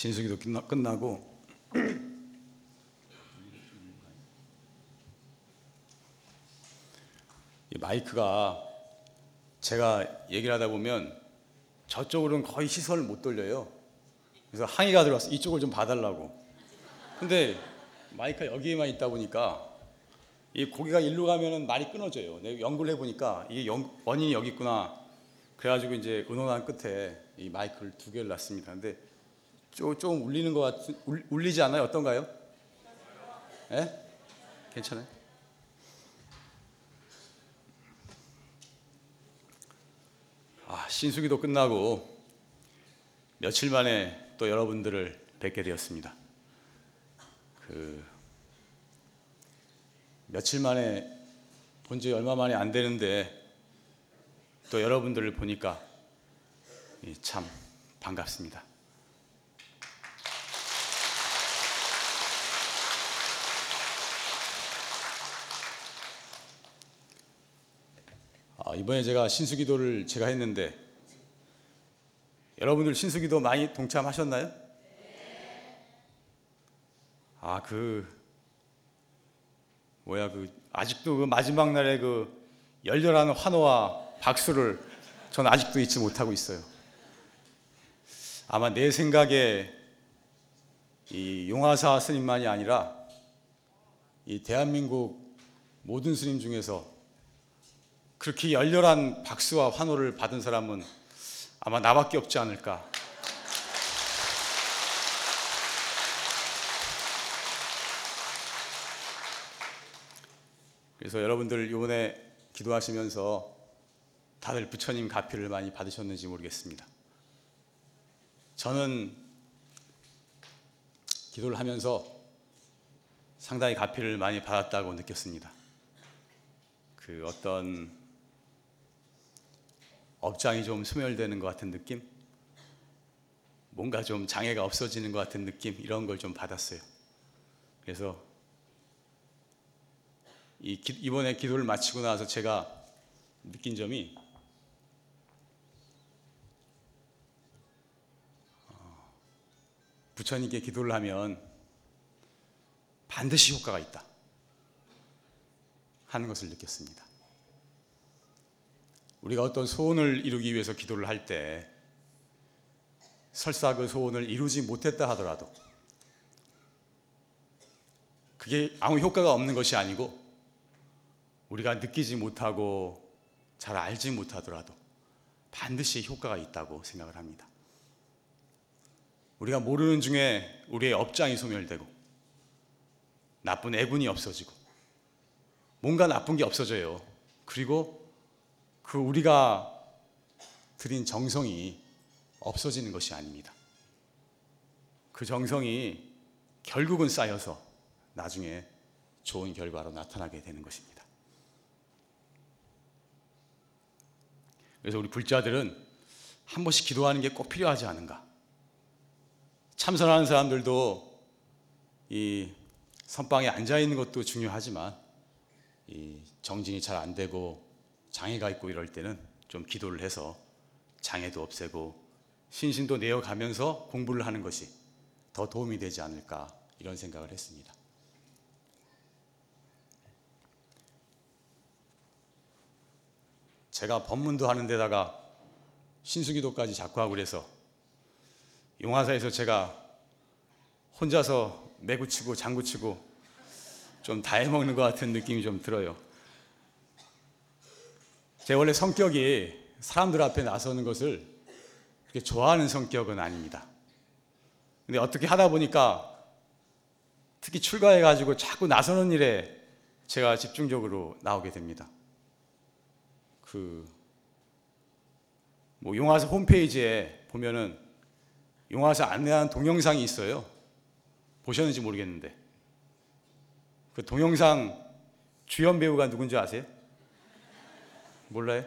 신수기도 끝나, 끝나고 이 마이크가 제가 얘기를 하다 보면 저쪽으로는 거의 시선을 못 돌려요. 그래서 항의가 들어왔어. 이쪽을 좀 봐달라고. 근데 마이크가 여기에만 있다 보니까 이 고개가 일로 가면은 말이 끊어져요. 내가 연구를 해보니까 이게 연- 원인이 여기 있구나. 그래가지고 이제 의논한 끝에 이 마이크를 두 개를 놨습니다. 근데 좀, 좀 울리는 것 같은 울, 울리지 않아요? 어떤가요? 예? 괜찮아요? 아, 신수기도 끝나고 며칠 만에 또 여러분들을 뵙게 되었습니다. 그 며칠 만에 본 지 얼마 만에 안 되는데 또 여러분들을 보니까 이참 반갑습니다. 이번에 제가 신수기도를 제가 했는데 여러분들 신수기도 많이 동참하셨나요? 아, 그 뭐야 그 아직도 그 마지막 날에 그 열렬한 환호와 박수를 저는 아직도 잊지 못하고 있어요. 아마 내 생각에 이 용화사 스님만이 아니라 이 대한민국 모든 스님 중에서 그렇게 열렬한 박수와 환호를 받은 사람은 아마 나밖에 없지 않을까. 그래서 여러분들 이번에 기도하시면서 다들 부처님 가피를 많이 받으셨는지 모르겠습니다. 저는 기도를 하면서 상당히 가피를 많이 받았다고 느꼈습니다. 그 어떤 업장이 좀 소멸되는 것 같은 느낌? 뭔가 좀 장애가 없어지는 것 같은 느낌? 이런 걸 좀 받았어요. 그래서 이 기- 이번에 기도를 마치고 나서 제가 느낀 점이 어, 부처님께 기도를 하면 반드시 효과가 있다 하는 것을 느꼈습니다. 우리가 어떤 소원을 이루기 위해서 기도를 할 때 설사 그 소원을 이루지 못했다 하더라도 그게 아무 효과가 없는 것이 아니고 우리가 느끼지 못하고 잘 알지 못하더라도 반드시 효과가 있다고 생각을 합니다. 우리가 모르는 중에 우리의 업장이 소멸되고 나쁜 애군이 없어지고 뭔가 나쁜 게 없어져요. 그리고 그 우리가 드린 정성이 없어지는 것이 아닙니다. 그 정성이 결국은 쌓여서 나중에 좋은 결과로 나타나게 되는 것입니다. 그래서 우리 불자들은 한 번씩 기도하는 게 꼭 필요하지 않은가? 참선하는 사람들도 이 선방에 앉아 있는 것도 중요하지만 이 정진이 잘 안 되고 장애가 있고 이럴 때는 좀 기도를 해서 장애도 없애고 신신도 내어가면서 공부를 하는 것이 더 도움이 되지 않을까 이런 생각을 했습니다. 제가 법문도 하는 데다가 신수기도까지 자꾸 하고 그래서 용화사에서 제가 혼자서 매구치고 장구치고 좀 다 해먹는 것 같은 느낌이 좀 들어요. 제 원래 성격이 사람들 앞에 나서는 것을 그렇게 좋아하는 성격은 아닙니다. 근데 어떻게 하다 보니까 특히 출가해가지고 자꾸 나서는 일에 제가 집중적으로 나오게 됩니다. 그, 뭐, 용화사 홈페이지에 보면은 용화사 안내한 동영상이 있어요. 보셨는지 모르겠는데. 그 동영상 주연 배우가 누군지 아세요? 몰라요?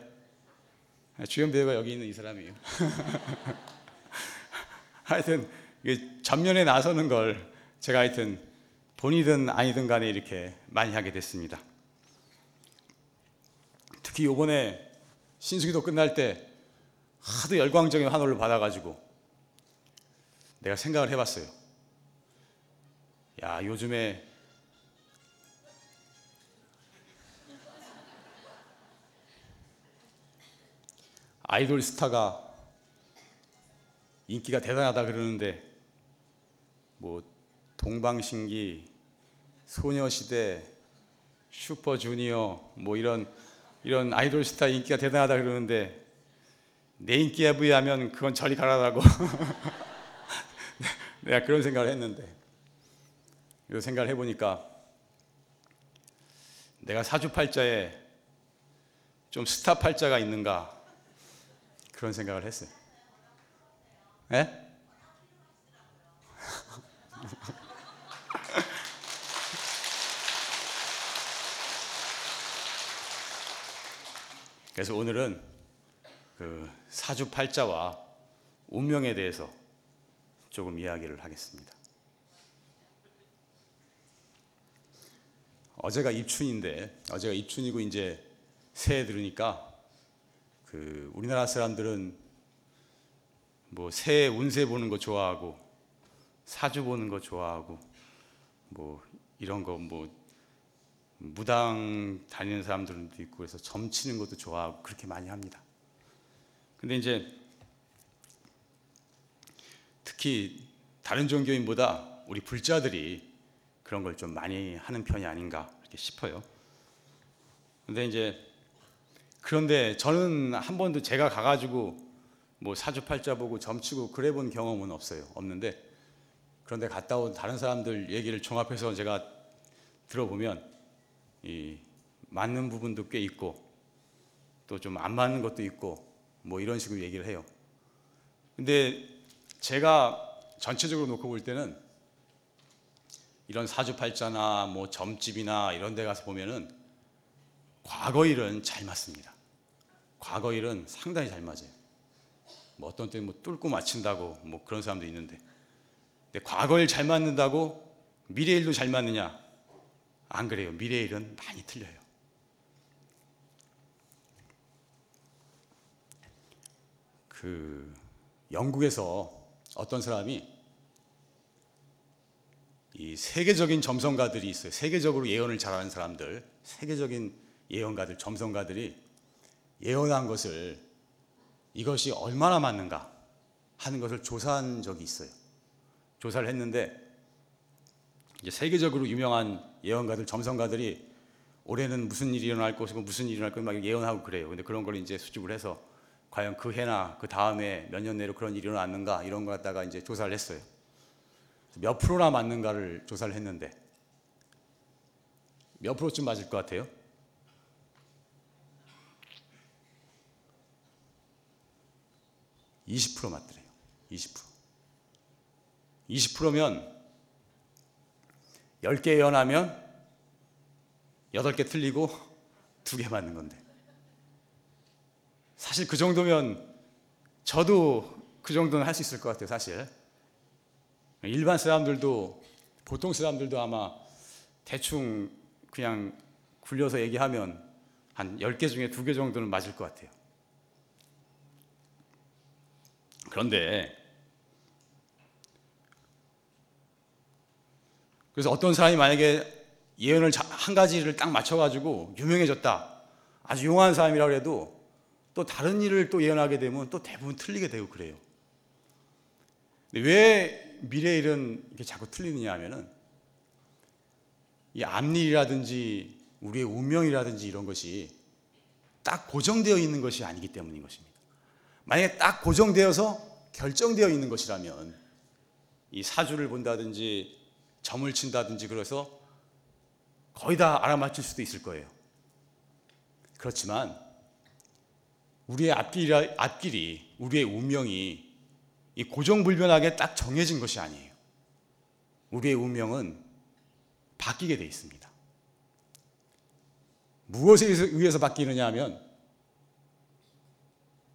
주연 배우가 여기 있는 이 사람이에요. 하여튼 이게 전면에 나서는 걸 제가 하여튼 본이든 아니든 간에 이렇게 많이 하게 됐습니다. 특히 요번에 신수기도 끝날 때 하도 열광적인 환호를 받아가지고 내가 생각을 해봤어요. 야, 요즘에 아이돌 스타가 인기가 대단하다 그러는데 뭐 동방신기, 소녀시대, 슈퍼주니어 뭐 이런 이런 아이돌 스타 인기가 대단하다 그러는데 내 인기에 비하면 그건 저리 가라라고 내가 그런 생각을 했는데. 이 생각을 해보니까 내가 사주팔자에 좀 스타 팔자가 있는가 그런 생각을 했어요. 예? 그래서 오늘은 그 사주팔자와 운명에 대해서 조금 이야기를 하겠습니다. 어제가 입춘인데 어제가 입춘이고 이제 새해 들으니까 그 우리나라 사람들은 뭐 새해 운세 보는 거 좋아하고 사주 보는 거 좋아하고 뭐 이런 거 뭐 무당 다니는 사람들도 있고 그래서 점 치는 것도 좋아하고 그렇게 많이 합니다. 근데 이제 특히 다른 종교인보다 우리 불자들이 그런 걸 좀 많이 하는 편이 아닌가 이렇게 싶어요. 근데 이제 그런데 저는 한 번도 제가 가가지고 뭐 사주팔자 보고 점치고 그래 본 경험은 없어요. 없는데 그런데 갔다 온 다른 사람들 얘기를 종합해서 제가 들어보면 이 맞는 부분도 꽤 있고 또 좀 안 맞는 것도 있고 뭐 이런 식으로 얘기를 해요. 근데 제가 전체적으로 놓고 볼 때는 이런 사주팔자나 뭐 점집이나 이런 데 가서 보면은 과거 일은 잘 맞습니다. 과거 일은 상당히 잘 맞아요. 뭐 어떤 때는 뭐 뚫고 맞춘다고 뭐 그런 사람도 있는데 근데 과거 일 잘 맞는다고 미래 일도 잘 맞느냐? 안 그래요. 미래 일은 많이 틀려요. 그 영국에서 어떤 사람이 이 세계적인 점성가들이 있어요. 세계적으로 예언을 잘하는 사람들, 세계적인 예언가들, 점성가들이 예언한 것을 이것이 얼마나 맞는가 하는 것을 조사한 적이 있어요. 조사를 했는데 이제 세계적으로 유명한 예언가들, 점성가들이 올해는 무슨 일이 일어날 것이고 무슨 일이 일어날 것이고 막 예언하고 그래요. 근데 그런 걸 이제 수집을 해서 과연 그 해나 그 다음에 몇 년 내로 그런 일이 일어났는가 이런 거 갖다가 이제 조사를 했어요. 몇 프로나 맞는가를 조사를 했는데 몇 프로쯤 맞을 것 같아요? (20% 맞더래요) (20% 20%면 10개 예언하면 8개 틀리고 2개 맞는 건데. 사실 그 정도면 저도 그 정도는 할 수 있을 것 같아요 사실. 일반 사람들도 보통 사람들도 아마 대충 그냥 굴려서 얘기하면 한 10개 중에 2개 정도는 맞을 것 같아요. 그런데 그래서 어떤 사람이 만약에 예언을 한 가지를 딱 맞춰가지고 유명해졌다. 아주 용한 사람이라고 해도 또 다른 일을 또 예언하게 되면 또 대부분 틀리게 되고 그래요. 왜 미래 일은 이렇게 자꾸 틀리느냐 하면은 이 앞일이라든지 우리의 운명이라든지 이런 것이 딱 고정되어 있는 것이 아니기 때문인 것입니다. 만약에 딱 고정되어서 결정되어 있는 것이라면 이 사주를 본다든지 점을 친다든지 그래서 거의 다 알아맞힐 수도 있을 거예요. 그렇지만 우리의 앞길이, 앞길이 우리의 운명이 이 고정불변하게 딱 정해진 것이 아니에요. 우리의 운명은 바뀌게 돼 있습니다. 무엇에 의해서 바뀌느냐 하면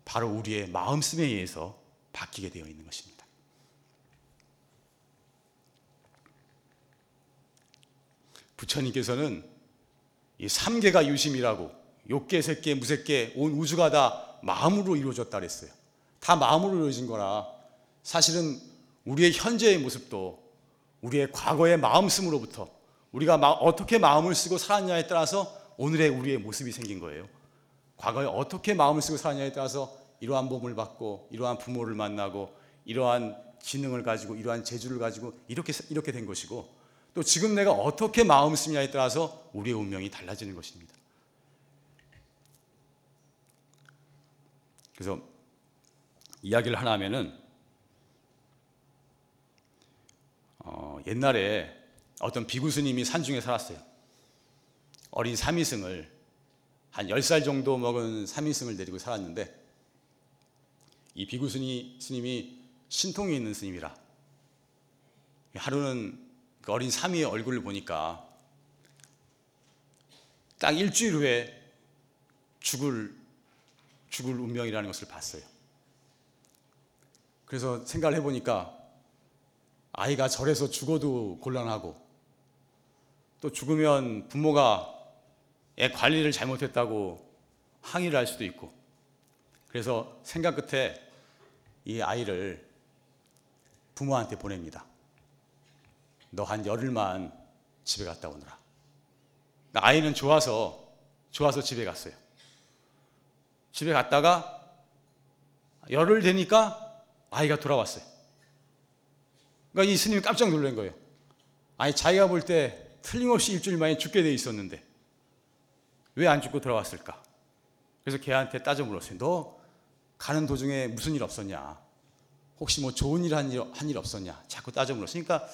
바로 우리의 마음씀에 의해서 바뀌게 되어 있는 것입니다. 부처님께서는 이 삼계가 유심이라고 욕계, 색계, 무색계 온 우주가 다 마음으로 이루어졌다 그랬어요. 다 마음으로 이루어진 거라 사실은 우리의 현재의 모습도 우리의 과거의 마음씀으로부터 우리가 마, 어떻게 마음을 쓰고 살았냐에 따라서 오늘의 우리의 모습이 생긴 거예요. 과거에 어떻게 마음을 쓰고 살았냐에 따라서 이러한 몸을 받고 이러한 부모를 만나고 이러한 지능을 가지고 이러한 재주를 가지고 이렇게 이렇게 된 것이고 또 지금 내가 어떻게 마음을 쓰냐에 따라서 우리의 운명이 달라지는 것입니다. 그래서 이야기를 하나 하면은 어, 옛날에 어떤 비구스님이 산중에 살았어요. 어린 삼위승을 한 10살 정도 먹은 삼위승을 데리고 살았는데 이 비구스님 스님이 신통이 있는 스님이라 하루는 그 어린 삼위의 얼굴을 보니까 딱 일주일 후에 죽을 죽을 운명이라는 것을 봤어요. 그래서 생각을 해보니까 아이가 절에서 죽어도 곤란하고 또 죽으면 부모가 애 관리를 잘못했다고 항의를 할 수도 있고 그래서 생각 끝에 이 아이를 부모한테 보냅니다. 너 한 열흘만 집에 갔다 오너라. 그러니까 아이는 좋아서 좋아서 집에 갔어요. 집에 갔다가 열흘 되니까 아이가 돌아왔어요. 그러니까 이 스님이 깜짝 놀란 거예요. 아니 자기가 볼 때 틀림없이 일주일 만에 죽게 돼 있었는데 왜 안 죽고 돌아왔을까? 그래서 걔한테 따져 물었어요. 너 가는 도중에 무슨 일 없었냐? 혹시 뭐 좋은 일 한 일 한 일 없었냐? 자꾸 따져 물었으니까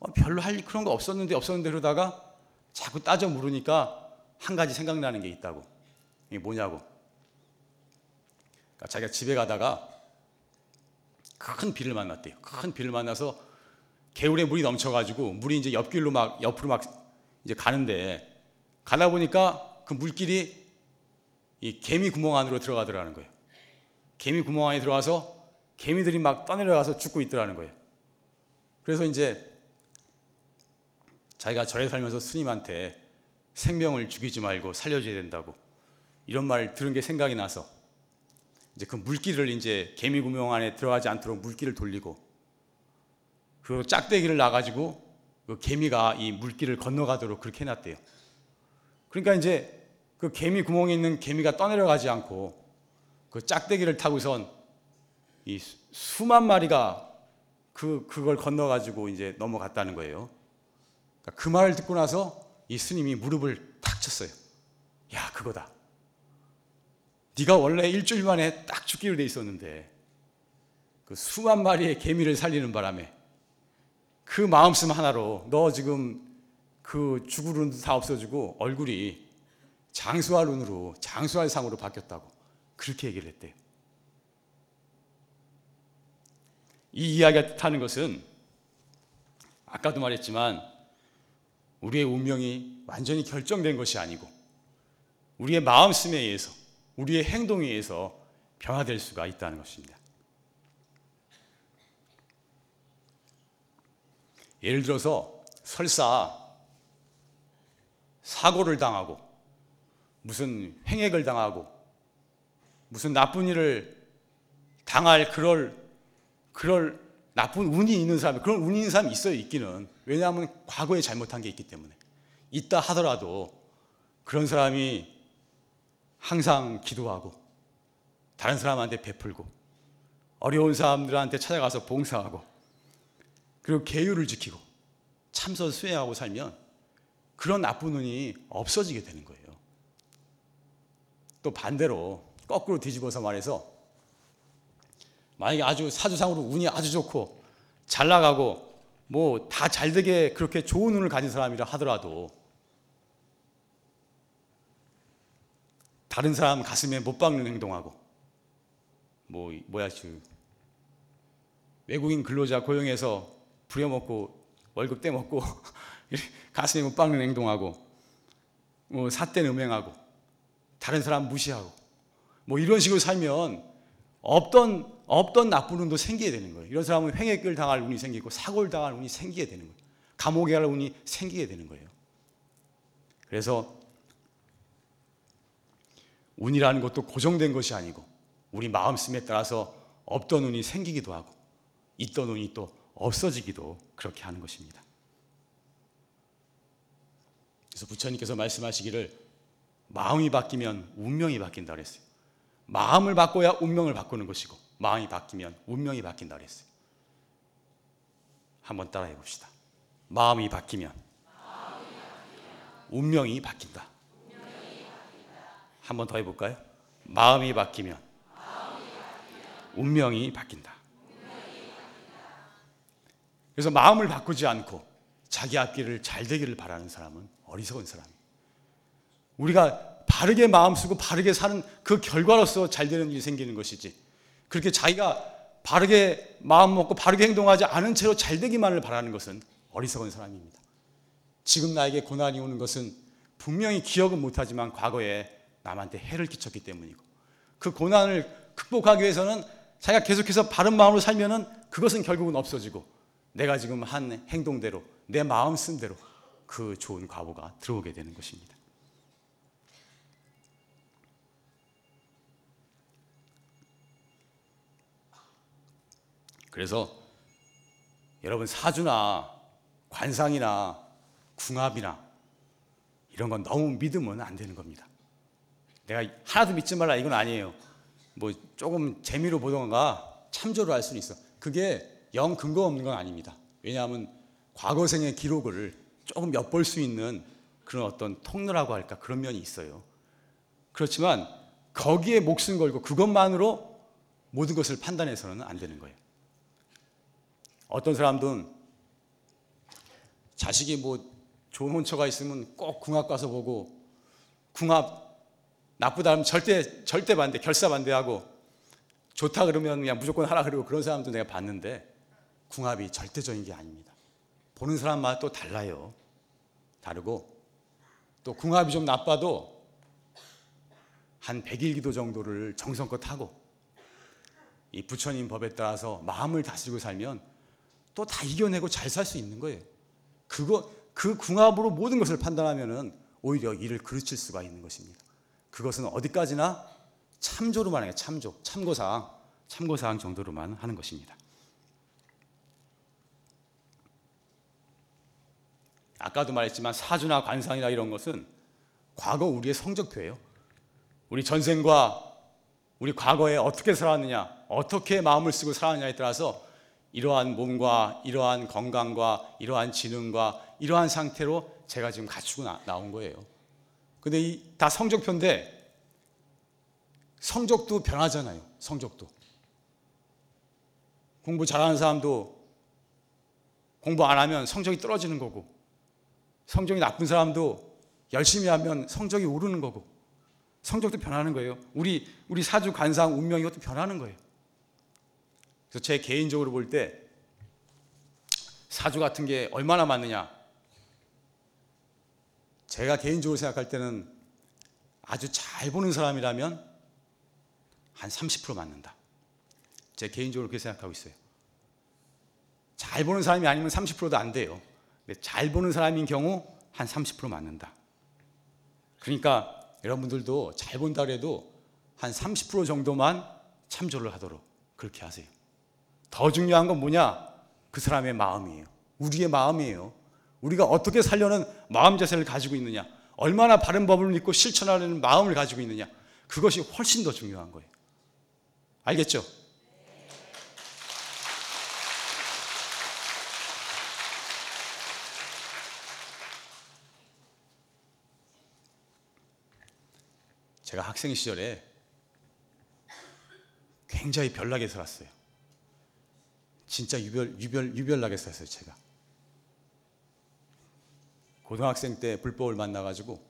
어, 별로 할일 그런 거 없었는데 없었는데 그러다가 자꾸 따져 물으니까 한 가지 생각나는 게 있다고. 이게 뭐냐고. 그러니까 자기가 집에 가다가 큰 비를 만났대요. 큰 비를 만나서 개울에 물이 넘쳐가지고 물이 이제 옆길로 막 옆으로 막 이제 가는데 가다 보니까 그 물길이 이 개미 구멍 안으로 들어가더라는 거예요. 개미 구멍 안에 들어가서 개미들이 막 떠내려가서 죽고 있더라는 거예요. 그래서 이제 자기가 절에 살면서 스님한테 생명을 죽이지 말고 살려줘야 된다고 이런 말 들은 게 생각이 나서 이제 그 물길을 이제 개미 구멍 안에 들어가지 않도록 물길을 돌리고 그 짝대기를 놔가지고 그 개미가 이 물길을 건너가도록 그렇게 해놨대요. 그러니까 이제 그 개미 구멍에 있는 개미가 떠내려가지 않고 그 짝대기를 타고선 이 수만 마리가 그 그걸 건너가지고 이제 넘어갔다는 거예요. 그러니까 그 말을 듣고 나서 이 스님이 무릎을 탁 쳤어요. 야 그거다. 네가 원래 일주일 만에 딱 죽기로 돼 있었는데 그 수만 마리의 개미를 살리는 바람에 그 마음씀 하나로 너 지금 그 운도 다 없어지고 얼굴이 장수할 운으로 장수할 상으로 바뀌었다고 그렇게 얘기를 했대요. 이 이야기가 뜻하는 것은 아까도 말했지만 우리의 운명이 완전히 결정된 것이 아니고 우리의 마음씀에 의해서 우리의 행동에 의해서 변화될 수가 있다는 것입니다. 예를 들어서 설사 사고를 당하고 무슨 횡액을 당하고 무슨 나쁜 일을 당할 그럴 그럴 나쁜 운이 있는 사람 그런 운이 있는 사람이 있어요 있기는 왜냐하면 과거에 잘못한 게 있기 때문에 있다 하더라도 그런 사람이 항상 기도하고 다른 사람한테 베풀고 어려운 사람들한테 찾아가서 봉사하고 그리고 계율을 지키고 참선 수행하고 살면 그런 나쁜 운이 없어지게 되는 거예요. 또 반대로 거꾸로 뒤집어서 말해서 만약에 아주 사주상으로 운이 아주 좋고 잘 나가고 뭐 다 잘 되게 그렇게 좋은 운을 가진 사람이라 하더라도 다른 사람 가슴에 못 박는 행동하고 뭐 뭐야 그 외국인 근로자 고용해서 부려먹고 월급 떼먹고 가슴에 못 박는 행동하고 뭐 삿된 음행하고 다른 사람 무시하고 뭐 이런 식으로 살면 없던 없던 나쁜 운도 생기게 되는 거예요. 이런 사람은 횡액을 당할 운이 생기고 사고를 당할 운이 생기게 되는 거예요. 감옥에 갈 운이 생기게 되는 거예요. 그래서 운이라는 것도 고정된 것이 아니고 우리 마음씀에 따라서 없던 운이 생기기도 하고 있던 운이 또 없어지기도 그렇게 하는 것입니다. 그래서 부처님께서 말씀하시기를 마음이 바뀌면 운명이 바뀐다 그랬어요. 마음을 바꿔야 운명을 바꾸는 것이고 마음이 바뀌면 운명이 바뀐다 그랬어요. 한번 따라해 봅시다. 마음이 바뀌면, 운명이 바뀐다. 한번 더 해볼까요? 마음이 바뀌면, 운명이 바뀐다. 그래서 마음을 바꾸지 않고 자기 앞길을 잘 되기를 바라는 사람은 어리석은 사람이에요. 우리가 바르게 마음 쓰고 바르게 사는 그 결과로서 잘 되는 일이 생기는 것이지. 그렇게 자기가 바르게 마음 먹고 바르게 행동하지 않은 채로 잘 되기만을 바라는 것은 어리석은 사람입니다. 지금 나에게 고난이 오는 것은 분명히 기억은 못하지만 과거에 남한테 해를 끼쳤기 때문이고 그 고난을 극복하기 위해서는 자기가 계속해서 바른 마음으로 살면은 그것은 결국은 없어지고 내가 지금 한 행동대로 내 마음 쓴 대로 그 좋은 과보가 들어오게 되는 것입니다. 그래서 여러분 사주나 관상이나 궁합이나 이런 건 너무 믿으면 안 되는 겁니다. 내가 하나도 믿지 말라 이건 아니에요. 뭐 조금 재미로 보던가 참조를 할 수는 있어. 그게 영 근거 없는 건 아닙니다. 왜냐하면 과거 생의 기록을 조금 엿볼 수 있는 그런 어떤 통로라고 할까 그런 면이 있어요. 그렇지만 거기에 목숨 걸고 그것만으로 모든 것을 판단해서는 안 되는 거예요. 어떤 사람들은 자식이 뭐 좋은 혼처가 있으면 꼭 궁합 가서 보고 궁합 나쁘다 하면 절대 절대 반대 결사 반대하고 좋다 그러면 그냥 무조건 하라 그러고 그런 사람도 내가 봤는데 궁합이 절대적인 게 아닙니다. 보는 사람마다 또 달라요. 다르고 또 궁합이 좀 나빠도 한 100일 기도 정도를 정성껏 하고 이 부처님 법에 따라서 마음을 다스리고 살면 또 다 이겨내고 잘 살 수 있는 거예요. 그거 그 궁합으로 모든 것을 판단하면은 오히려 일을 그르칠 수가 있는 것입니다. 그것은 어디까지나 참조로만 해요. 참조, 참고사항, 참고사항 정도로만 하는 것입니다. 아까도 말했지만 사주나 관상이나 이런 것은 과거 우리의 성적표예요. 우리 전생과 우리 과거에 어떻게 살았느냐, 어떻게 마음을 쓰고 살았느냐에 따라서 이러한 몸과 이러한 건강과 이러한 지능과 이러한 상태로 제가 지금 갖추고 나, 나온 거예요. 근데 이 다 성적표인데 성적도 변하잖아요. 성적도. 공부 잘하는 사람도 공부 안 하면 성적이 떨어지는 거고 성적이 나쁜 사람도 열심히 하면 성적이 오르는 거고 성적도 변하는 거예요. 우리 우리 사주 관상 운명 이것도 변하는 거예요. 그래서 제 개인적으로 볼 때 사주 같은 게 얼마나 맞느냐? 제가 개인적으로 생각할 때는 아주 잘 보는 사람이라면 한 30% 맞는다. 제 개인적으로 그렇게 생각하고 있어요. 잘 보는 사람이 아니면 30%도 안 돼요. 근데 잘 보는 사람인 경우 한 30% 맞는다. 그러니까 여러분들도 잘 본다 그래도 한 30% 정도만 참조를 하도록 그렇게 하세요. 더 중요한 건 뭐냐? 그 사람의 마음이에요. 우리의 마음이에요. 우리가 어떻게 살려는 마음 자세를 가지고 있느냐? 얼마나 바른 법을 믿고 실천하려는 마음을 가지고 있느냐? 그것이 훨씬 더 중요한 거예요. 알겠죠? 제가 학생 시절에 굉장히 별나게 살았어요. 진짜 유별 유별 유별나게 살았어요, 제가. 고등학생 때 불법을 만나 가지고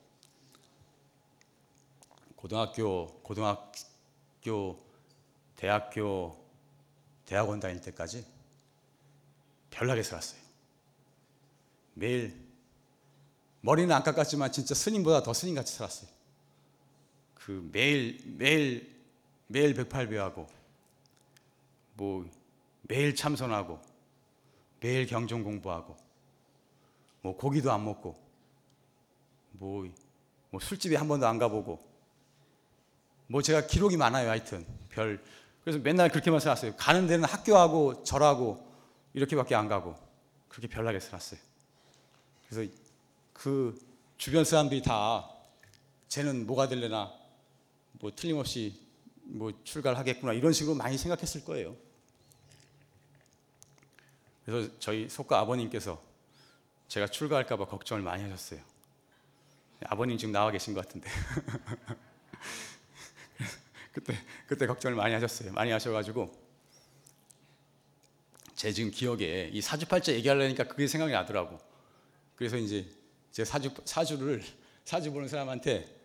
고등학교 고등학교 대학교 대학원 다닐 때까지 별나게 살았어요. 매일 머리는 안 깎았지만 진짜 스님보다 더 스님같이 살았어요. 그 매일 매일 매일 108배하고 뭐 매일 참선하고 매일 경전 공부하고 뭐 고기도 안 먹고 뭐, 뭐 술집에 한 번도 안 가보고 뭐 제가 기록이 많아요 하여튼 별 그래서 맨날 그렇게만 살았어요 가는 데는 학교하고 절하고 이렇게밖에 안 가고 그렇게 별나게 살았어요. 그래서 그 주변 사람들이 다 쟤는 뭐가 될래나 뭐 틀림없이 뭐 출가를 하겠구나 이런 식으로 많이 생각했을 거예요. 그래서 저희 속가 아버님께서 제가 출가할까봐 걱정을 많이 하셨어요. 아버님 지금 나와 계신 것 같은데 그때 그때 걱정을 많이 하셨어요. 많이 하셔가지고 제 지금 기억에 이 사주팔자 얘기하려니까 그게 생각이 나더라고. 그래서 이제 제 사주 사주를 사주 보는 사람한테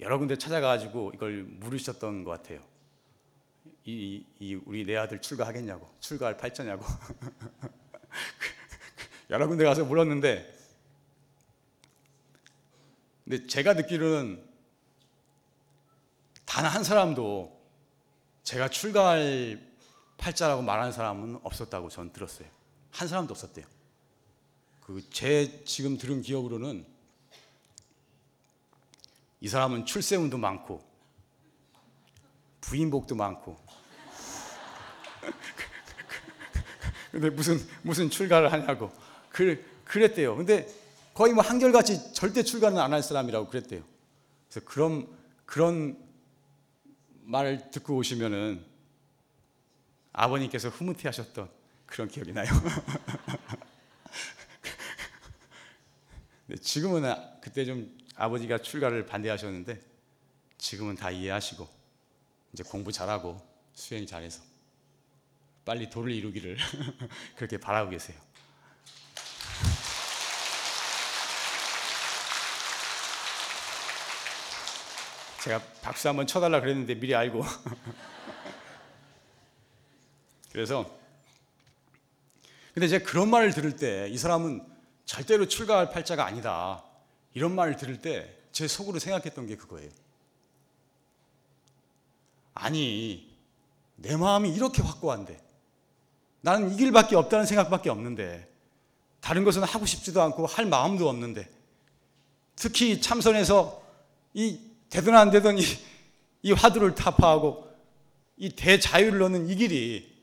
여러 군데 찾아가가지고 이걸 물으셨던 것 같아요. 이, 이 우리 내 아들 출가하겠냐고 출가할 팔자냐고 여러 군데 가서 물었는데 근데 제가 듣기로는 단 한 사람도 제가 출가할 팔자라고 말하는 사람은 없었다고 전 들었어요. 한 사람도 없었대요. 그 제 지금 들은 기억으로는 이 사람은 출세운도 많고 부인복도 많고 근데 무슨 무슨 출가를 하냐고 그 그랬대요. 근데 거의 뭐 한결같이 절대 출가는 안 할 사람이라고 그랬대요. 그래서 그런 그런 말을 듣고 오시면은 아버님께서 흐뭇해하셨던 그런 기억이 나요. 지금은 그때 좀 아버지가 출가를 반대하셨는데 지금은 다 이해하시고 이제 공부 잘하고 수행 잘해서 빨리 도를 이루기를 그렇게 바라고 계세요. 제가 박수 한번 쳐달라 그랬는데 미리 알고 그래서 근데 제가 그런 말을 들을 때 이 사람은 절대로 출가할 팔자가 아니다 이런 말을 들을 때 제 속으로 생각했던 게 그거예요. 아니 내 마음이 이렇게 확고한데 나는 이 길밖에 없다는 생각밖에 없는데 다른 것은 하고 싶지도 않고 할 마음도 없는데 특히 참선에서 이 되든 안 되든 이, 이 화두를 타파하고 이 대자유를 얻는 이 길이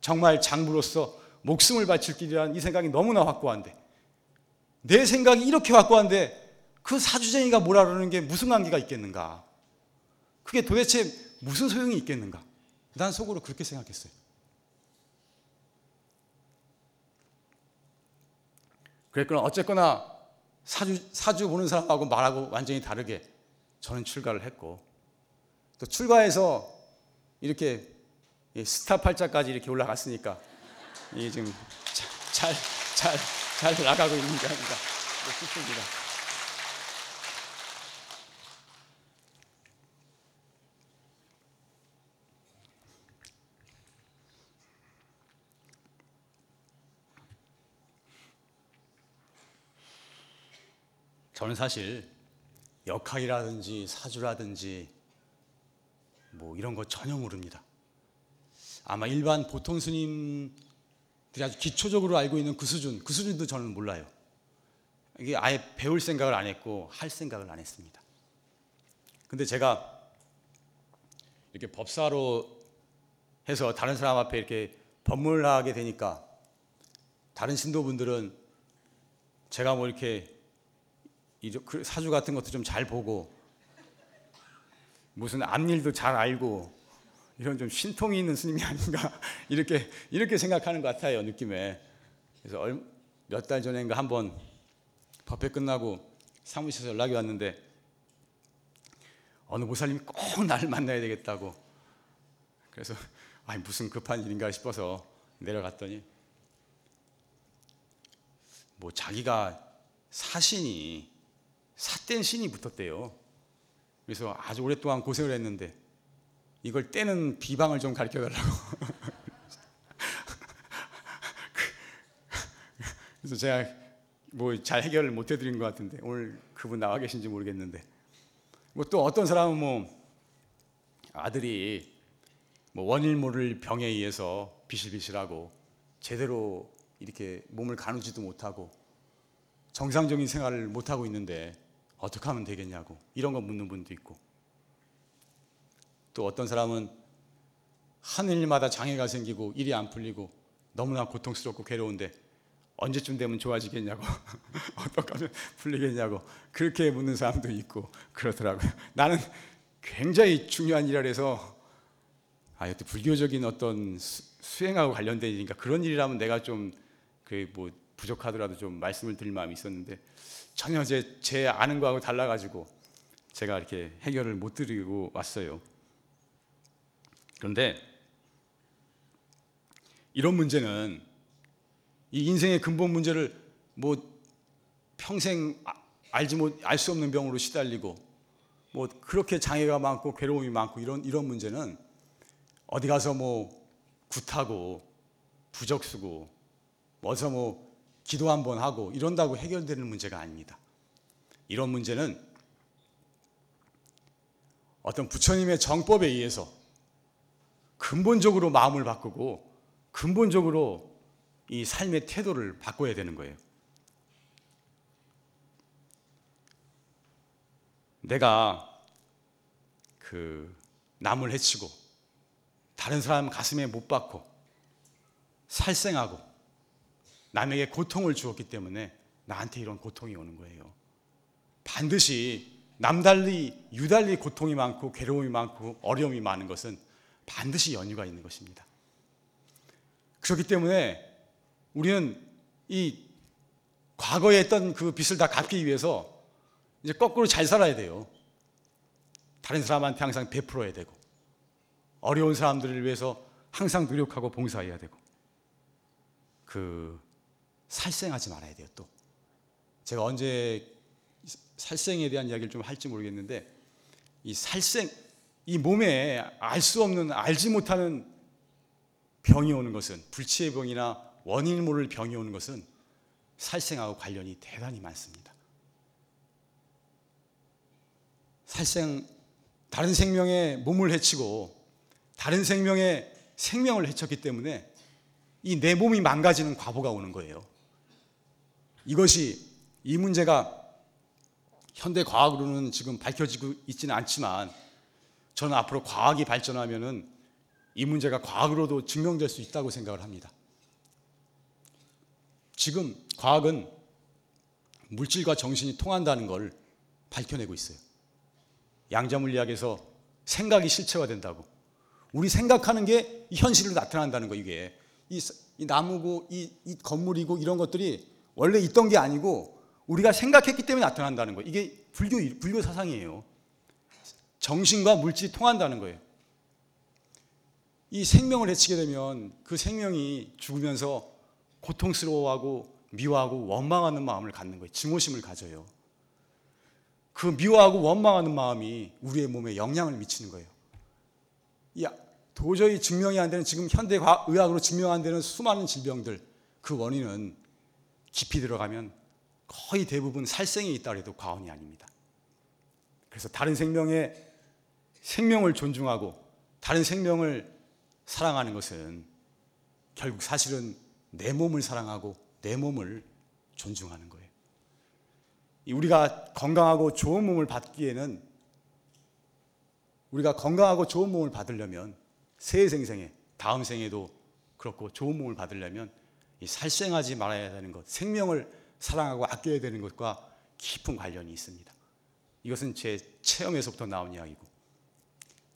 정말 장부로서 목숨을 바칠 길이라는 이 생각이 너무나 확고한데 내 생각이 이렇게 확고한데 그 사주쟁이가 뭐라 그러는 게 무슨 관계가 있겠는가? 그게 도대체 무슨 소용이 있겠는가? 난 속으로 그렇게 생각했어요. 그랬거나 어쨌거나 사주, 사주 보는 사람하고 말하고 완전히 다르게 저는 출가를 했고 또 출가해서 이렇게 스타 팔자까지 이렇게 올라갔으니까 이게 지금 잘, 잘, 잘 나가고 있는 게 아닌가 싶습니다. 저는 사실 역학이라든지 사주라든지 뭐 이런 거 전혀 모릅니다. 아마 일반 보통 스님들이 아주 기초적으로 알고 있는 그 수준, 그 수준도 저는 몰라요. 이게 아예 배울 생각을 안 했고 할 생각을 안 했습니다. 근데 제가 이렇게 법사로 해서 다른 사람 앞에 이렇게 법문을 하게 되니까 다른 신도분들은 제가 뭐 이렇게 그 사주 같은 것도 좀 잘 보고 무슨 앞일도 잘 알고 이런 좀 신통이 있는 스님이 아닌가 이렇게 이렇게 생각하는 것 같아요 느낌에. 그래서 몇 달 전인가 한번 법회 끝나고 사무실에서 연락이 왔는데 어느 보살님이 꼭 나를 만나야 되겠다고. 그래서 아니 무슨 급한 일인가 싶어서 내려갔더니 뭐 자기가 사신이 삿된 신이 붙었대요. 그래서 아주 오랫동안 고생을 했는데 이걸 떼는 비방을 좀 가르쳐 달라고. 그래서 제가 뭐 잘 해결을 못 해드린 것 같은데 오늘 그분 나와 계신지 모르겠는데 뭐 또 어떤 사람은 뭐 아들이 뭐 원일 모를 병에 의해서 비실비실하고 제대로 이렇게 몸을 가누지도 못하고 정상적인 생활을 못하고 있는데 어떻게 하면 되겠냐고 이런 거 묻는 분도 있고. 또 어떤 사람은 하는 일마다 장애가 생기고 일이 안 풀리고 너무나 고통스럽고 괴로운데 언제쯤 되면 좋아지겠냐고. 어떻게 하면 풀리겠냐고. 그렇게 묻는 사람도 있고 그렇더라고요. 나는 굉장히 중요한 일을 해서 아, 이것도 불교적인 어떤 수, 수행하고 관련된 일이니까 그런 일이라면 내가 좀 그 뭐 부족하더라도 좀 말씀을 드릴 마음이 있었는데 전혀 제, 제 아는 거하고 달라가지고 제가 이렇게 해결을 못 드리고 왔어요. 그런데 이런 문제는 이 인생의 근본 문제를 뭐 평생 아, 알지 못 알 수 없는 병으로 시달리고 뭐 그렇게 장애가 많고 괴로움이 많고 이런 이런 문제는 어디 가서 뭐 굿하고 부적수고 어서 뭐 기도 한번 하고 이런다고 해결되는 문제가 아닙니다. 이런 문제는 어떤 부처님의 정법에 의해서 근본적으로 마음을 바꾸고 근본적으로 이 삶의 태도를 바꿔야 되는 거예요. 내가 그 남을 해치고 다른 사람 가슴에 못 박고 살생하고 남에게 고통을 주었기 때문에 나한테 이런 고통이 오는 거예요. 반드시 남달리 유달리 고통이 많고 괴로움이 많고 어려움이 많은 것은 반드시 연유가 있는 것입니다. 그렇기 때문에 우리는 이 과거에 했던 그 빚을 다 갚기 위해서 이제 거꾸로 잘 살아야 돼요. 다른 사람한테 항상 베풀어야 되고 어려운 사람들을 위해서 항상 노력하고 봉사해야 되고 그 살생하지 말아야 돼요. 또 제가 언제 살생에 대한 이야기를 좀 할지 모르겠는데 이 살생 이 몸에 알 수 없는 알지 못하는 병이 오는 것은 불치의 병이나 원인 모를 병이 오는 것은 살생하고 관련이 대단히 많습니다. 살생 다른 생명의 몸을 해치고 다른 생명의 생명을 해쳤기 때문에 이 내 몸이 망가지는 과보가 오는 거예요. 이것이 이 문제가 현대 과학으로는 지금 밝혀지고 있지는 않지만 저는 앞으로 과학이 발전하면은 이 문제가 과학으로도 증명될 수 있다고 생각을 합니다. 지금 과학은 물질과 정신이 통한다는 걸 밝혀내고 있어요. 양자물리학에서 생각이 실체화된다고. 우리 생각하는 게 현실로 나타난다는 거 이게. 이, 이 나무고 이, 이 건물이고 이런 것들이 원래 있던 게 아니고 우리가 생각했기 때문에 나타난다는 거. 이게 불교 불교 사상이에요. 정신과 물질이 통한다는 거예요. 이 생명을 해치게 되면 그 생명이 죽으면서 고통스러워하고 미워하고 원망하는 마음을 갖는 거예요. 증오심을 가져요. 그 미워하고 원망하는 마음이 우리의 몸에 영향을 미치는 거예요. 야, 도저히 증명이 안 되는 지금 현대 의학으로 증명 안 되는 수많은 질병들 그 원인은 깊이 들어가면 거의 대부분 살생이 있다 해도 과언이 아닙니다. 그래서 다른 생명의 생명을 존중하고 다른 생명을 사랑하는 것은 결국 사실은 내 몸을 사랑하고 내 몸을 존중하는 거예요. 우리가 건강하고 좋은 몸을 받기에는 우리가 건강하고 좋은 몸을 받으려면 새 생생에 다음 생에도 그렇고 좋은 몸을 받으려면 살생하지 말아야 되는 것, 생명을 사랑하고 아껴야 되는 것과 깊은 관련이 있습니다. 이것은 제 체험에서부터 나온 이야기고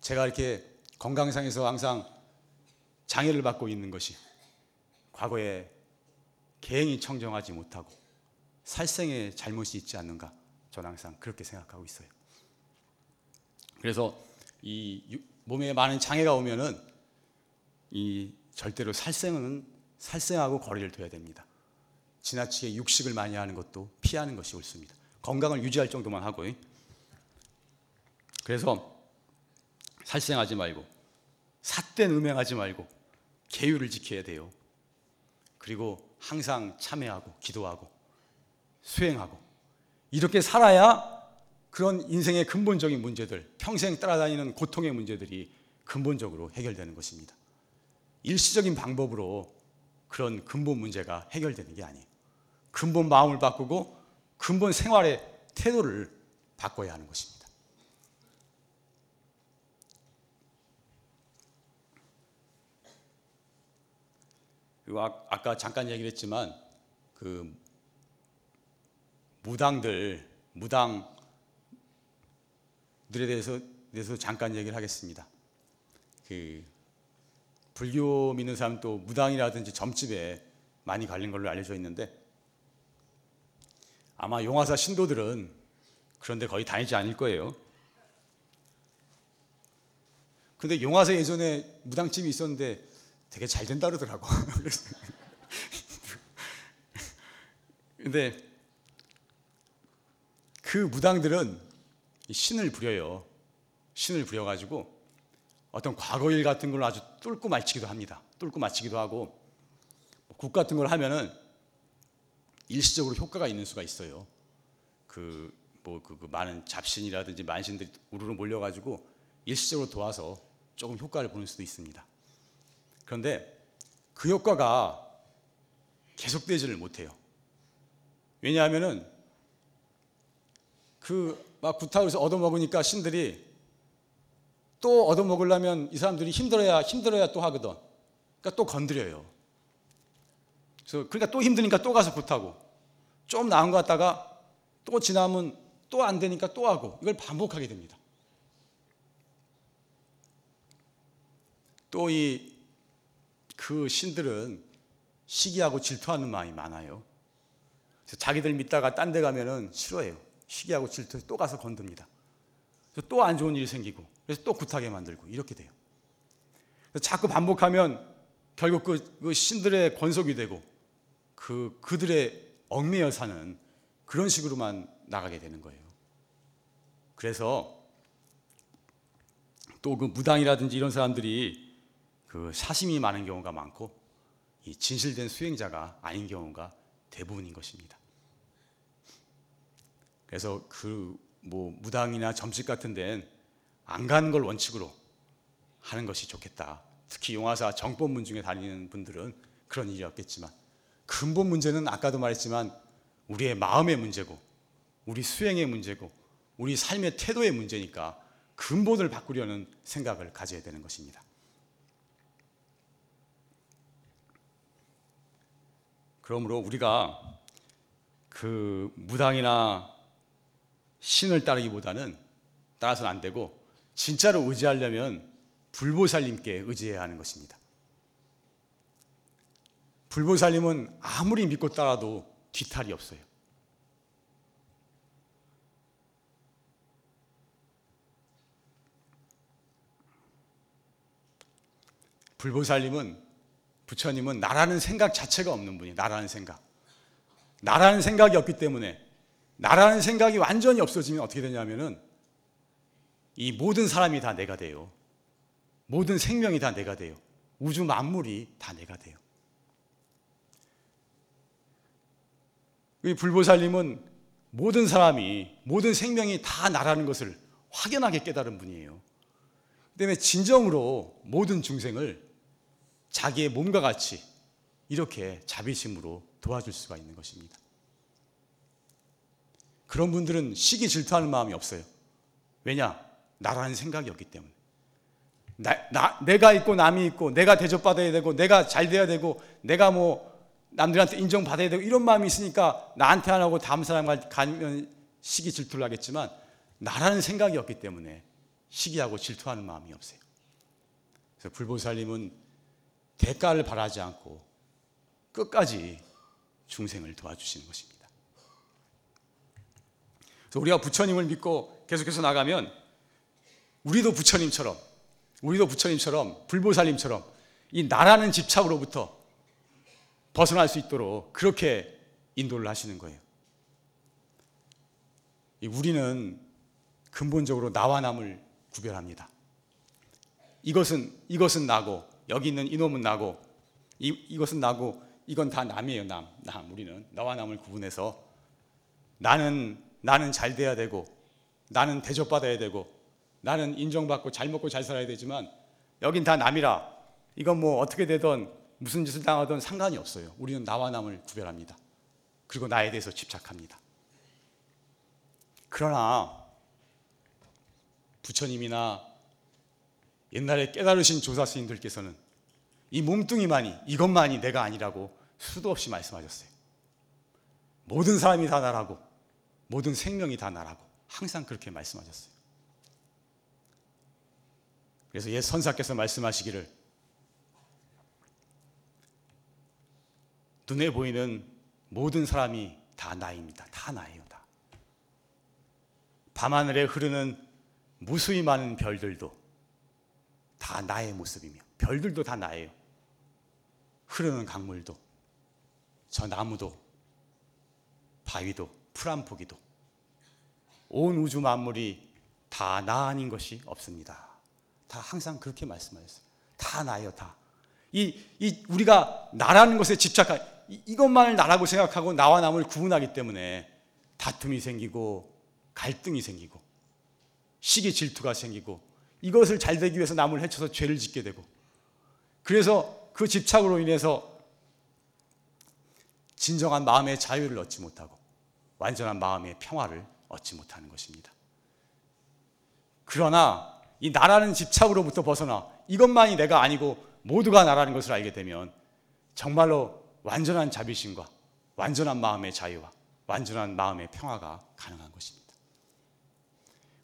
제가 이렇게 건강상에서 항상 장애를 받고 있는 것이 과거에 개행이 청정하지 못하고 살생의 잘못이 있지 않는가 저는 항상 그렇게 생각하고 있어요. 그래서 이 몸에 많은 장애가 오면은 이 절대로 살생은 살생하고 거리를 둬야 됩니다. 지나치게 육식을 많이 하는 것도 피하는 것이 옳습니다. 건강을 유지할 정도만 하고요. 그래서 살생하지 말고 삿된 음행하지 말고 계율을 지켜야 돼요. 그리고 항상 참회하고 기도하고 수행하고 이렇게 살아야 그런 인생의 근본적인 문제들, 평생 따라다니는 고통의 문제들이 근본적으로 해결되는 것입니다. 일시적인 방법으로 그런 근본 문제가 해결되는 게 아니에요. 근본 마음을 바꾸고 근본 생활의 태도를 바꿔야 하는 것입니다. 그리고 아, 아까 잠깐 얘기를 했지만 그 무당들 무당들에 대해서 대해서 잠깐 얘기를 하겠습니다. 그 불교 믿는 사람 또 무당이라든지 점집에 많이 갈린 걸로 알려져 있는데 아마 용화사 신도들은 그런데 거의 다니지 않을 거예요. 근데 용화사 예전에 무당집이 있었는데 되게 잘 된다 그러더라고. 근데 그 무당들은 신을 부려요. 신을 부려가지고 어떤 과거일 같은 걸 아주 뚫고 마치기도 합니다. 뚫고 마치기도 하고 국 같은 걸 하면은 일시적으로 효과가 있는 수가 있어요. 그뭐 그 많은 잡신이라든지 만신들이 우르르 몰려가지고 일시적으로 도와서 조금 효과를 보는 수도 있습니다. 그런데 그 효과가 계속되지를 못해요. 왜냐하면은 그 막 구타에서 얻어먹으니까 신들이 또 얻어먹으려면 이 사람들이 힘들어야 힘들어야 또 하거든. 그러니까 또 건드려요. 그래서 그러니까 또 힘드니까 또 가서 굿하고 좀 나은 것 같다가 또 지나면 또 안 되니까 또 하고 이걸 반복하게 됩니다. 또 이 그 신들은 시기하고 질투하는 마음이 많아요. 그래서 자기들 믿다가 딴 데 가면은 싫어해요. 시기하고 질투해서 또 가서 건듭니다. 또 안 좋은 일이 생기고 그래서 또 굿하게 만들고 이렇게 돼요. 자꾸 반복하면 결국 그, 그 신들의 권속이 되고 그 그들의 얽매여 사는 그런 식으로만 나가게 되는 거예요. 그래서 또 그 무당이라든지 이런 사람들이 그 사심이 많은 경우가 많고 이 진실된 수행자가 아닌 경우가 대부분인 것입니다. 그래서 그 뭐 무당이나 점집 같은 데는 안 가는 걸 원칙으로 하는 것이 좋겠다. 특히 용화사 정법문 중에 다니는 분들은 그런 일이 없겠지만 근본 문제는 아까도 말했지만 우리의 마음의 문제고 우리 수행의 문제고 우리 삶의 태도의 문제니까 근본을 바꾸려는 생각을 가져야 되는 것입니다. 그러므로 우리가 그 무당이나 신을 따르기보다는 따라서는 안 되고 진짜로 의지하려면 불보살님께 의지해야 하는 것입니다. 불보살님은 아무리 믿고 따라도 뒤탈이 없어요. 불보살님은 부처님은 나라는 생각 자체가 없는 분이 나라는 생각. 나라는 생각이 없기 때문에 나라는 생각이 완전히 없어지면 어떻게 되냐면은 이 모든 사람이 다 내가 돼요. 모든 생명이 다 내가 돼요. 우주 만물이 다 내가 돼요. 이 불보살님은 모든 사람이 모든 생명이 다 나라는 것을 확연하게 깨달은 분이에요. 그다음에 진정으로 모든 중생을 자기의 몸과 같이 이렇게 자비심으로 도와줄 수가 있는 것입니다. 그런 분들은 시기 질투하는 마음이 없어요. 왜냐? 나라는 생각이 없기 때문에. 나, 나, 내가 있고 남이 있고 내가 대접받아야 되고 내가 잘 돼야 되고 내가 뭐 남들한테 인정받아야 되고 이런 마음이 있으니까 나한테 안 하고 다음 사람 가면 시기 질투를 하겠지만 나라는 생각이 없기 때문에 시기하고 질투하는 마음이 없어요. 그래서 불보살님은 대가를 바라지 않고 끝까지 중생을 도와주시는 것입니다. 그래서 우리가 부처님을 믿고 계속해서 나가면 우리도 부처님처럼 우리도 부처님처럼 불보살님처럼 이 나라는 집착으로부터 벗어날 수 있도록 그렇게 인도를 하시는 거예요. 우리는 근본적으로 나와 남을 구별합니다. 이것은 이것은 나고 여기 있는 이놈은 나고 이, 이것은 나고 이건 다 남이에요 남. 남 우리는 나와 남을 구분해서 나는 나는 잘 돼야 되고 나는 대접받아야 되고 나는 인정받고 잘 먹고 잘 살아야 되지만 여긴 다 남이라 이건 뭐 어떻게 되든 무슨 짓을 당하든 상관이 없어요. 우리는 나와 남을 구별합니다. 그리고 나에 대해서 집착합니다. 그러나 부처님이나 옛날에 깨달으신 조사 스님들께서는 이 몸뚱이만이 이것만이 내가 아니라고 수도 없이 말씀하셨어요. 모든 사람이 다 나라고 모든 생명이 다 나라고 항상 그렇게 말씀하셨어요. 그래서 옛 선사께서 말씀하시기를 눈에 보이는 모든 사람이 다 나입니다. 다 나예요, 다. 밤하늘에 흐르는 무수히 많은 별들도 다 나의 모습이며 별들도 다 나예요. 흐르는 강물도 저 나무도 바위도 풀 한 포기도 온 우주 만물이 다 나 아닌 것이 없습니다. 다 항상 그렇게 말씀하셨어요. 다 나예요, 다. 이, 이 우리가 나라는 것에 집착하 이, 이것만을 나라고 생각하고 나와 남을 구분하기 때문에 다툼이 생기고 갈등이 생기고 시기 질투가 생기고 이것을 잘 되기 위해서 남을 해쳐서 죄를 짓게 되고 그래서 그 집착으로 인해서 진정한 마음의 자유를 얻지 못하고 완전한 마음의 평화를 얻지 못하는 것입니다. 그러나 이 나라는 집착으로부터 벗어나 이것만이 내가 아니고 모두가 나라는 것을 알게 되면 정말로 완전한 자비심과 완전한 마음의 자유와 완전한 마음의 평화가 가능한 것입니다.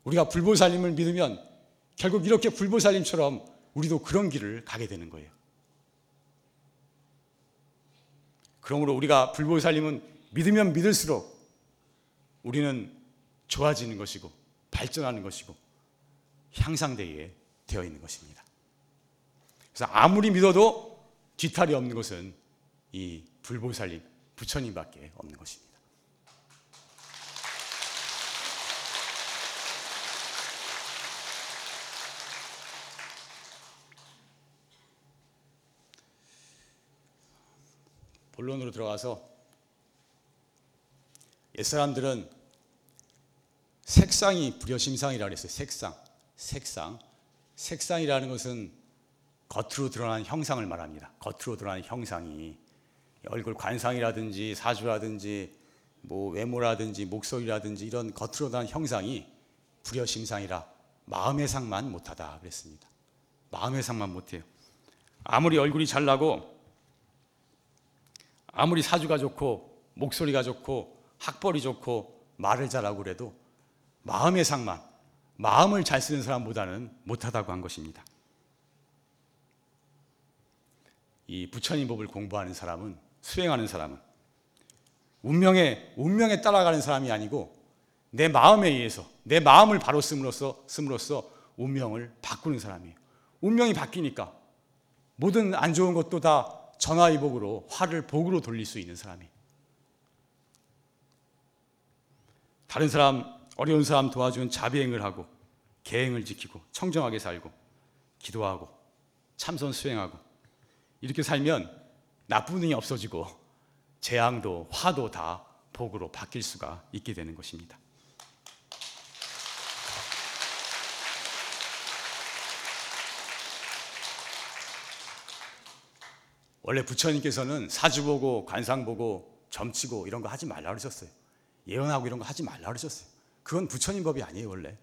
우리가 불보살님을 믿으면 결국 이렇게 불보살님처럼 우리도 그런 길을 가게 되는 거예요. 그러므로 우리가 불보살님은 믿으면 믿을수록 우리는 좋아지는 것이고 발전하는 것이고 향상되게 되어 있는 것입니다. 그래서 아무리 믿어도 뒤탈이 없는 것은 이 불보살님, 부처님밖에 없는 것입니다. 본론으로 들어가서 옛사람들은 색상이 불여심상이라고 했어요. 색상. 색상. 색상이라는 것은 겉으로 드러나는 형상을 말합니다. 겉으로 드러나는 형상이 얼굴 관상이라든지 사주라든지 뭐 외모라든지 목소리라든지 이런 겉으로 드러나는 형상이 불여심상이라 마음의 상만 못하다 그랬습니다. 마음의 상만 못해요. 아무리 얼굴이 잘나고 아무리 사주가 좋고 목소리가 좋고 학벌이 좋고 말을 잘하고 그래도 마음의 상만 마음을 잘 쓰는 사람보다는 못하다고 한 것입니다. 이 부처님 법을 공부하는 사람은 수행하는 사람은 운명에 운명에 따라가는 사람이 아니고 내 마음에 의해서 내 마음을 바로 씀으로써 씀으로써 운명을 바꾸는 사람이에요. 운명이 바뀌니까 모든 안 좋은 것도 다 전화위복으로 화를 복으로 돌릴 수 있는 사람이. 다른 사람 어려운 사람 도와주는 자비행을 하고 계행을 지키고 청정하게 살고 기도하고 참선 수행하고 이렇게 살면 나쁜 운이 없어지고 재앙도 화도 다 복으로 바뀔 수가 있게 되는 것입니다. 원래 부처님께서는 사주 보고 관상 보고 점치고 이런 거 하지 말라 그러셨어요. 예언하고 이런 거 하지 말라 그러셨어요. 그건 부처님 법이 아니에요, 원래.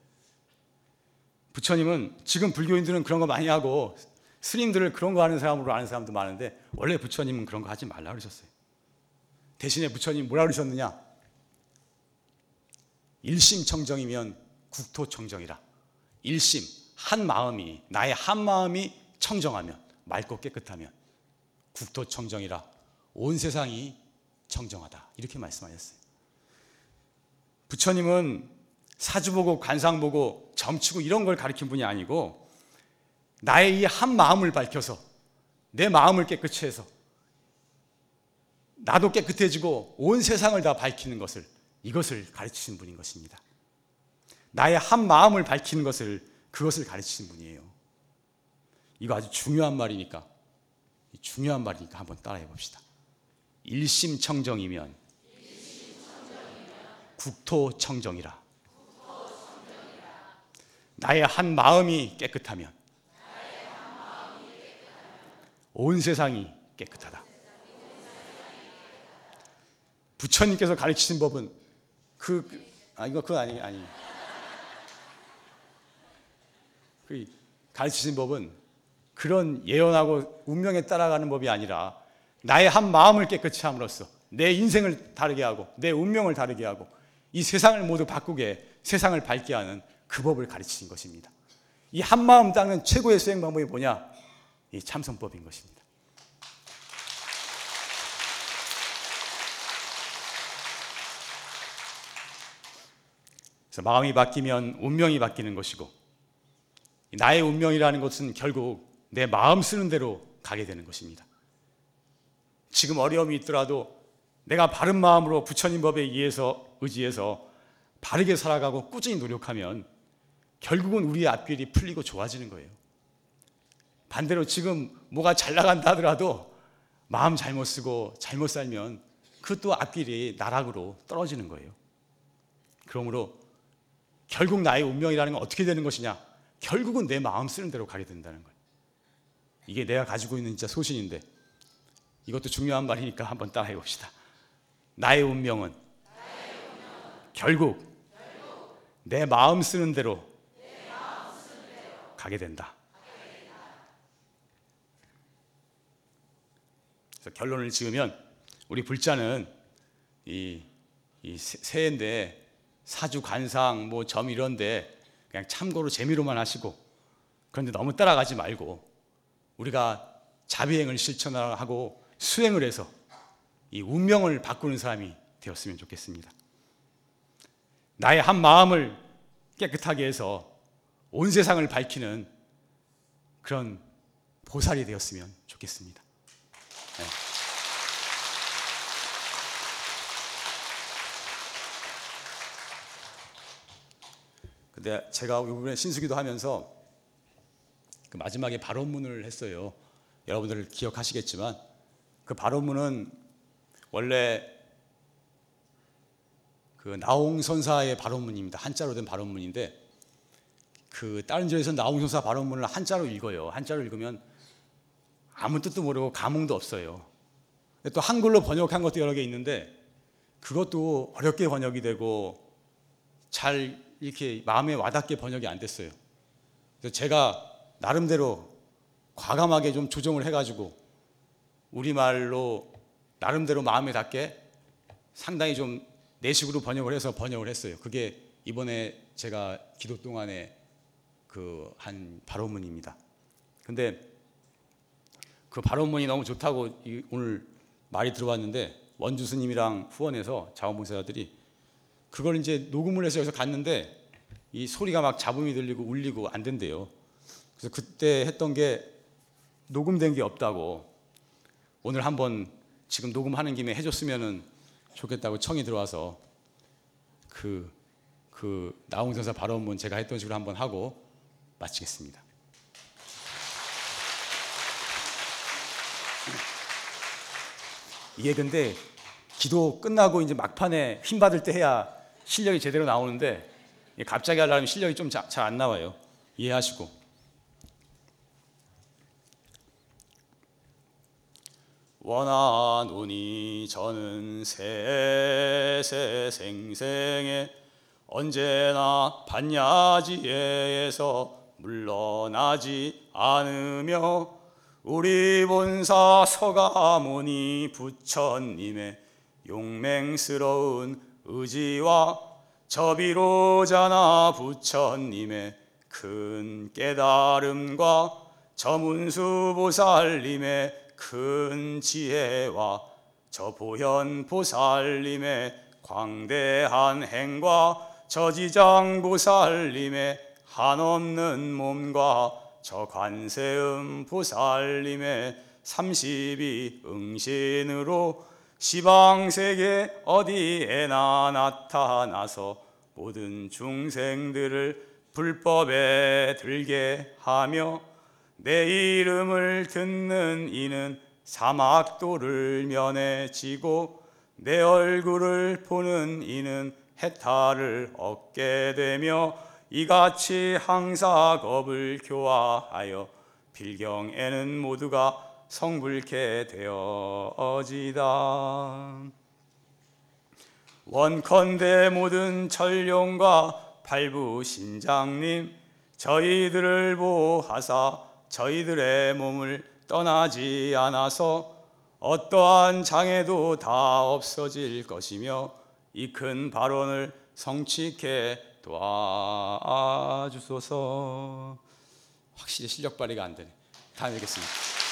부처님은 지금 불교인들은 그런 거 많이 하고 스님들을 그런 거 하는 사람으로 아는 사람도 많은데 원래 부처님은 그런 거 하지 말라 그러셨어요. 대신에 부처님 뭐라 그러셨느냐? 일심청정이면 국토청정이라. 일심 한 마음이 나의 한 마음이 청정하면 맑고 깨끗하면 국토청정이라 온 세상이 청정하다. 이렇게 말씀하셨어요. 부처님은 사주 보고 관상 보고 점치고 이런 걸 가리킨 분이 아니고 나의 이 한 마음을 밝혀서 내 마음을 깨끗이 해서 나도 깨끗해지고 온 세상을 다 밝히는 것을 이것을 가르치신 분인 것입니다. 나의 한 마음을 밝히는 것을 그것을 가르치신 분이에요. 이거 아주 중요한 말이니까 중요한 말이니까 한번 따라해 봅시다. 일심청정이면 국토청정이라. 나의 한 마음이 깨끗하면 온 세상이 깨끗하다. 부처님께서 가르치신 법은 그, 아, 이거 그건 아니, 아니. 그 가르치신 법은 그런 예언하고 운명에 따라가는 법이 아니라 나의 한 마음을 깨끗이 함으로써 내 인생을 다르게 하고 내 운명을 다르게 하고 이 세상을 모두 바꾸게 세상을 밝게 하는 그 법을 가르치신 것입니다. 이 한 마음 닦는 최고의 수행 방법이 뭐냐? 이 참선법인 것입니다. 그래서 마음이 바뀌면 운명이 바뀌는 것이고 나의 운명이라는 것은 결국 내 마음 쓰는 대로 가게 되는 것입니다. 지금 어려움이 있더라도 내가 바른 마음으로 부처님 법에 의해서 의지해서 바르게 살아가고 꾸준히 노력하면 결국은 우리의 앞길이 풀리고 좋아지는 거예요. 반대로 지금 뭐가 잘 나간다 하더라도 마음 잘못 쓰고 잘못 살면 그것도 앞길이 나락으로 떨어지는 거예요. 그러므로 결국 나의 운명이라는 건 어떻게 되는 것이냐? 결국은 내 마음 쓰는 대로 가게 된다는 거예요. 이게 내가 가지고 있는 진짜 소신인데 이것도 중요한 말이니까 한번 따라해 봅시다. 나의 운명은, 결국, 내 마음 쓰는 대로, 가게 된다. 그래서 결론을 지으면 우리 불자는 이, 이 새해인데 사주 관상 뭐 점 이런데 그냥 참고로 재미로만 하시고 그런데 너무 따라가지 말고 우리가 자비행을 실천하고 수행을 해서 이 운명을 바꾸는 사람이 되었으면 좋겠습니다. 나의 한 마음을 깨끗하게 해서 온 세상을 밝히는 그런 보살이 되었으면 좋겠습니다. 네. 근데 제가 이번에 신수기도 하면서 그 마지막에 발언문을 했어요. 여러분들 기억하시겠지만 그 발언문은 원래 그 나홍 선사의 발언문입니다. 한자로 된 발언문인데 그 다른 절에서 나홍선사 발언문을 한자로 읽어요. 한자로 읽으면 아무 뜻도 모르고 감흥도 없어요. 또 한글로 번역한 것도 여러 개 있는데 그것도 어렵게 번역이 되고 잘 이렇게 마음에 와닿게 번역이 안 됐어요. 그래서 제가 나름대로 과감하게 좀 조정을 해가지고 우리말로 나름대로 마음에 닿게 상당히 좀 내식으로 번역을 해서 번역을 했어요. 그게 이번에 제가 기도 동안에 그 한 발언문입니다. 근데 그 발언문이 너무 좋다고 오늘 말이 들어왔는데 원주 스님이랑 후원해서 자원봉사자들이 그걸 이제 녹음을 해서 여기서 갔는데 이 소리가 막 잡음이 들리고 울리고 안 된대요. 그래서 그때 했던 게 녹음된 게 없다고 오늘 한번 지금 녹음하는 김에 해줬으면 좋겠다고 청이 들어와서 그, 그 나홍 선사 발언문 제가 했던 식으로 한번 하고 마치겠습니다. 이게 근데 기도 끝나고 이제 막판에 힘 받을 때 해야 실력이 제대로 나오는데 갑자기 하려면 실력이 좀 잘 안 나와요. 이해하시고. 원하노니 저는 세세 생생에 언제나 반야지에서 물러나지 않으며 우리 본사 서가모니 부처님의 용맹스러운 의지와 저비로자나 부처님의 큰 깨달음과 저문수 보살님의 큰 지혜와 저 보현 보살님의 광대한 행과 저지장 보살님의 한없는 몸과 저 관세음 보살님의 삼십이 응신으로 시방세계 어디에나 나타나서 모든 중생들을 불법에 들게 하며 내 이름을 듣는 이는 사막도를 면해지고 내 얼굴을 보는 이는 해탈을 얻게 되며 이같이 항사 겁을 교화하여 필경에는 모두가 성불케 되어지다. 원컨대 모든 천룡과 팔부 신장님 저희들을 보하사 저희들의 몸을 떠나지 않아서 어떠한 장애도 다 없어질 것이며 이 큰 발언을 성취케 도와주소서. 확실히 실력 발휘가 안 되네. 다음에 뵙겠습니다.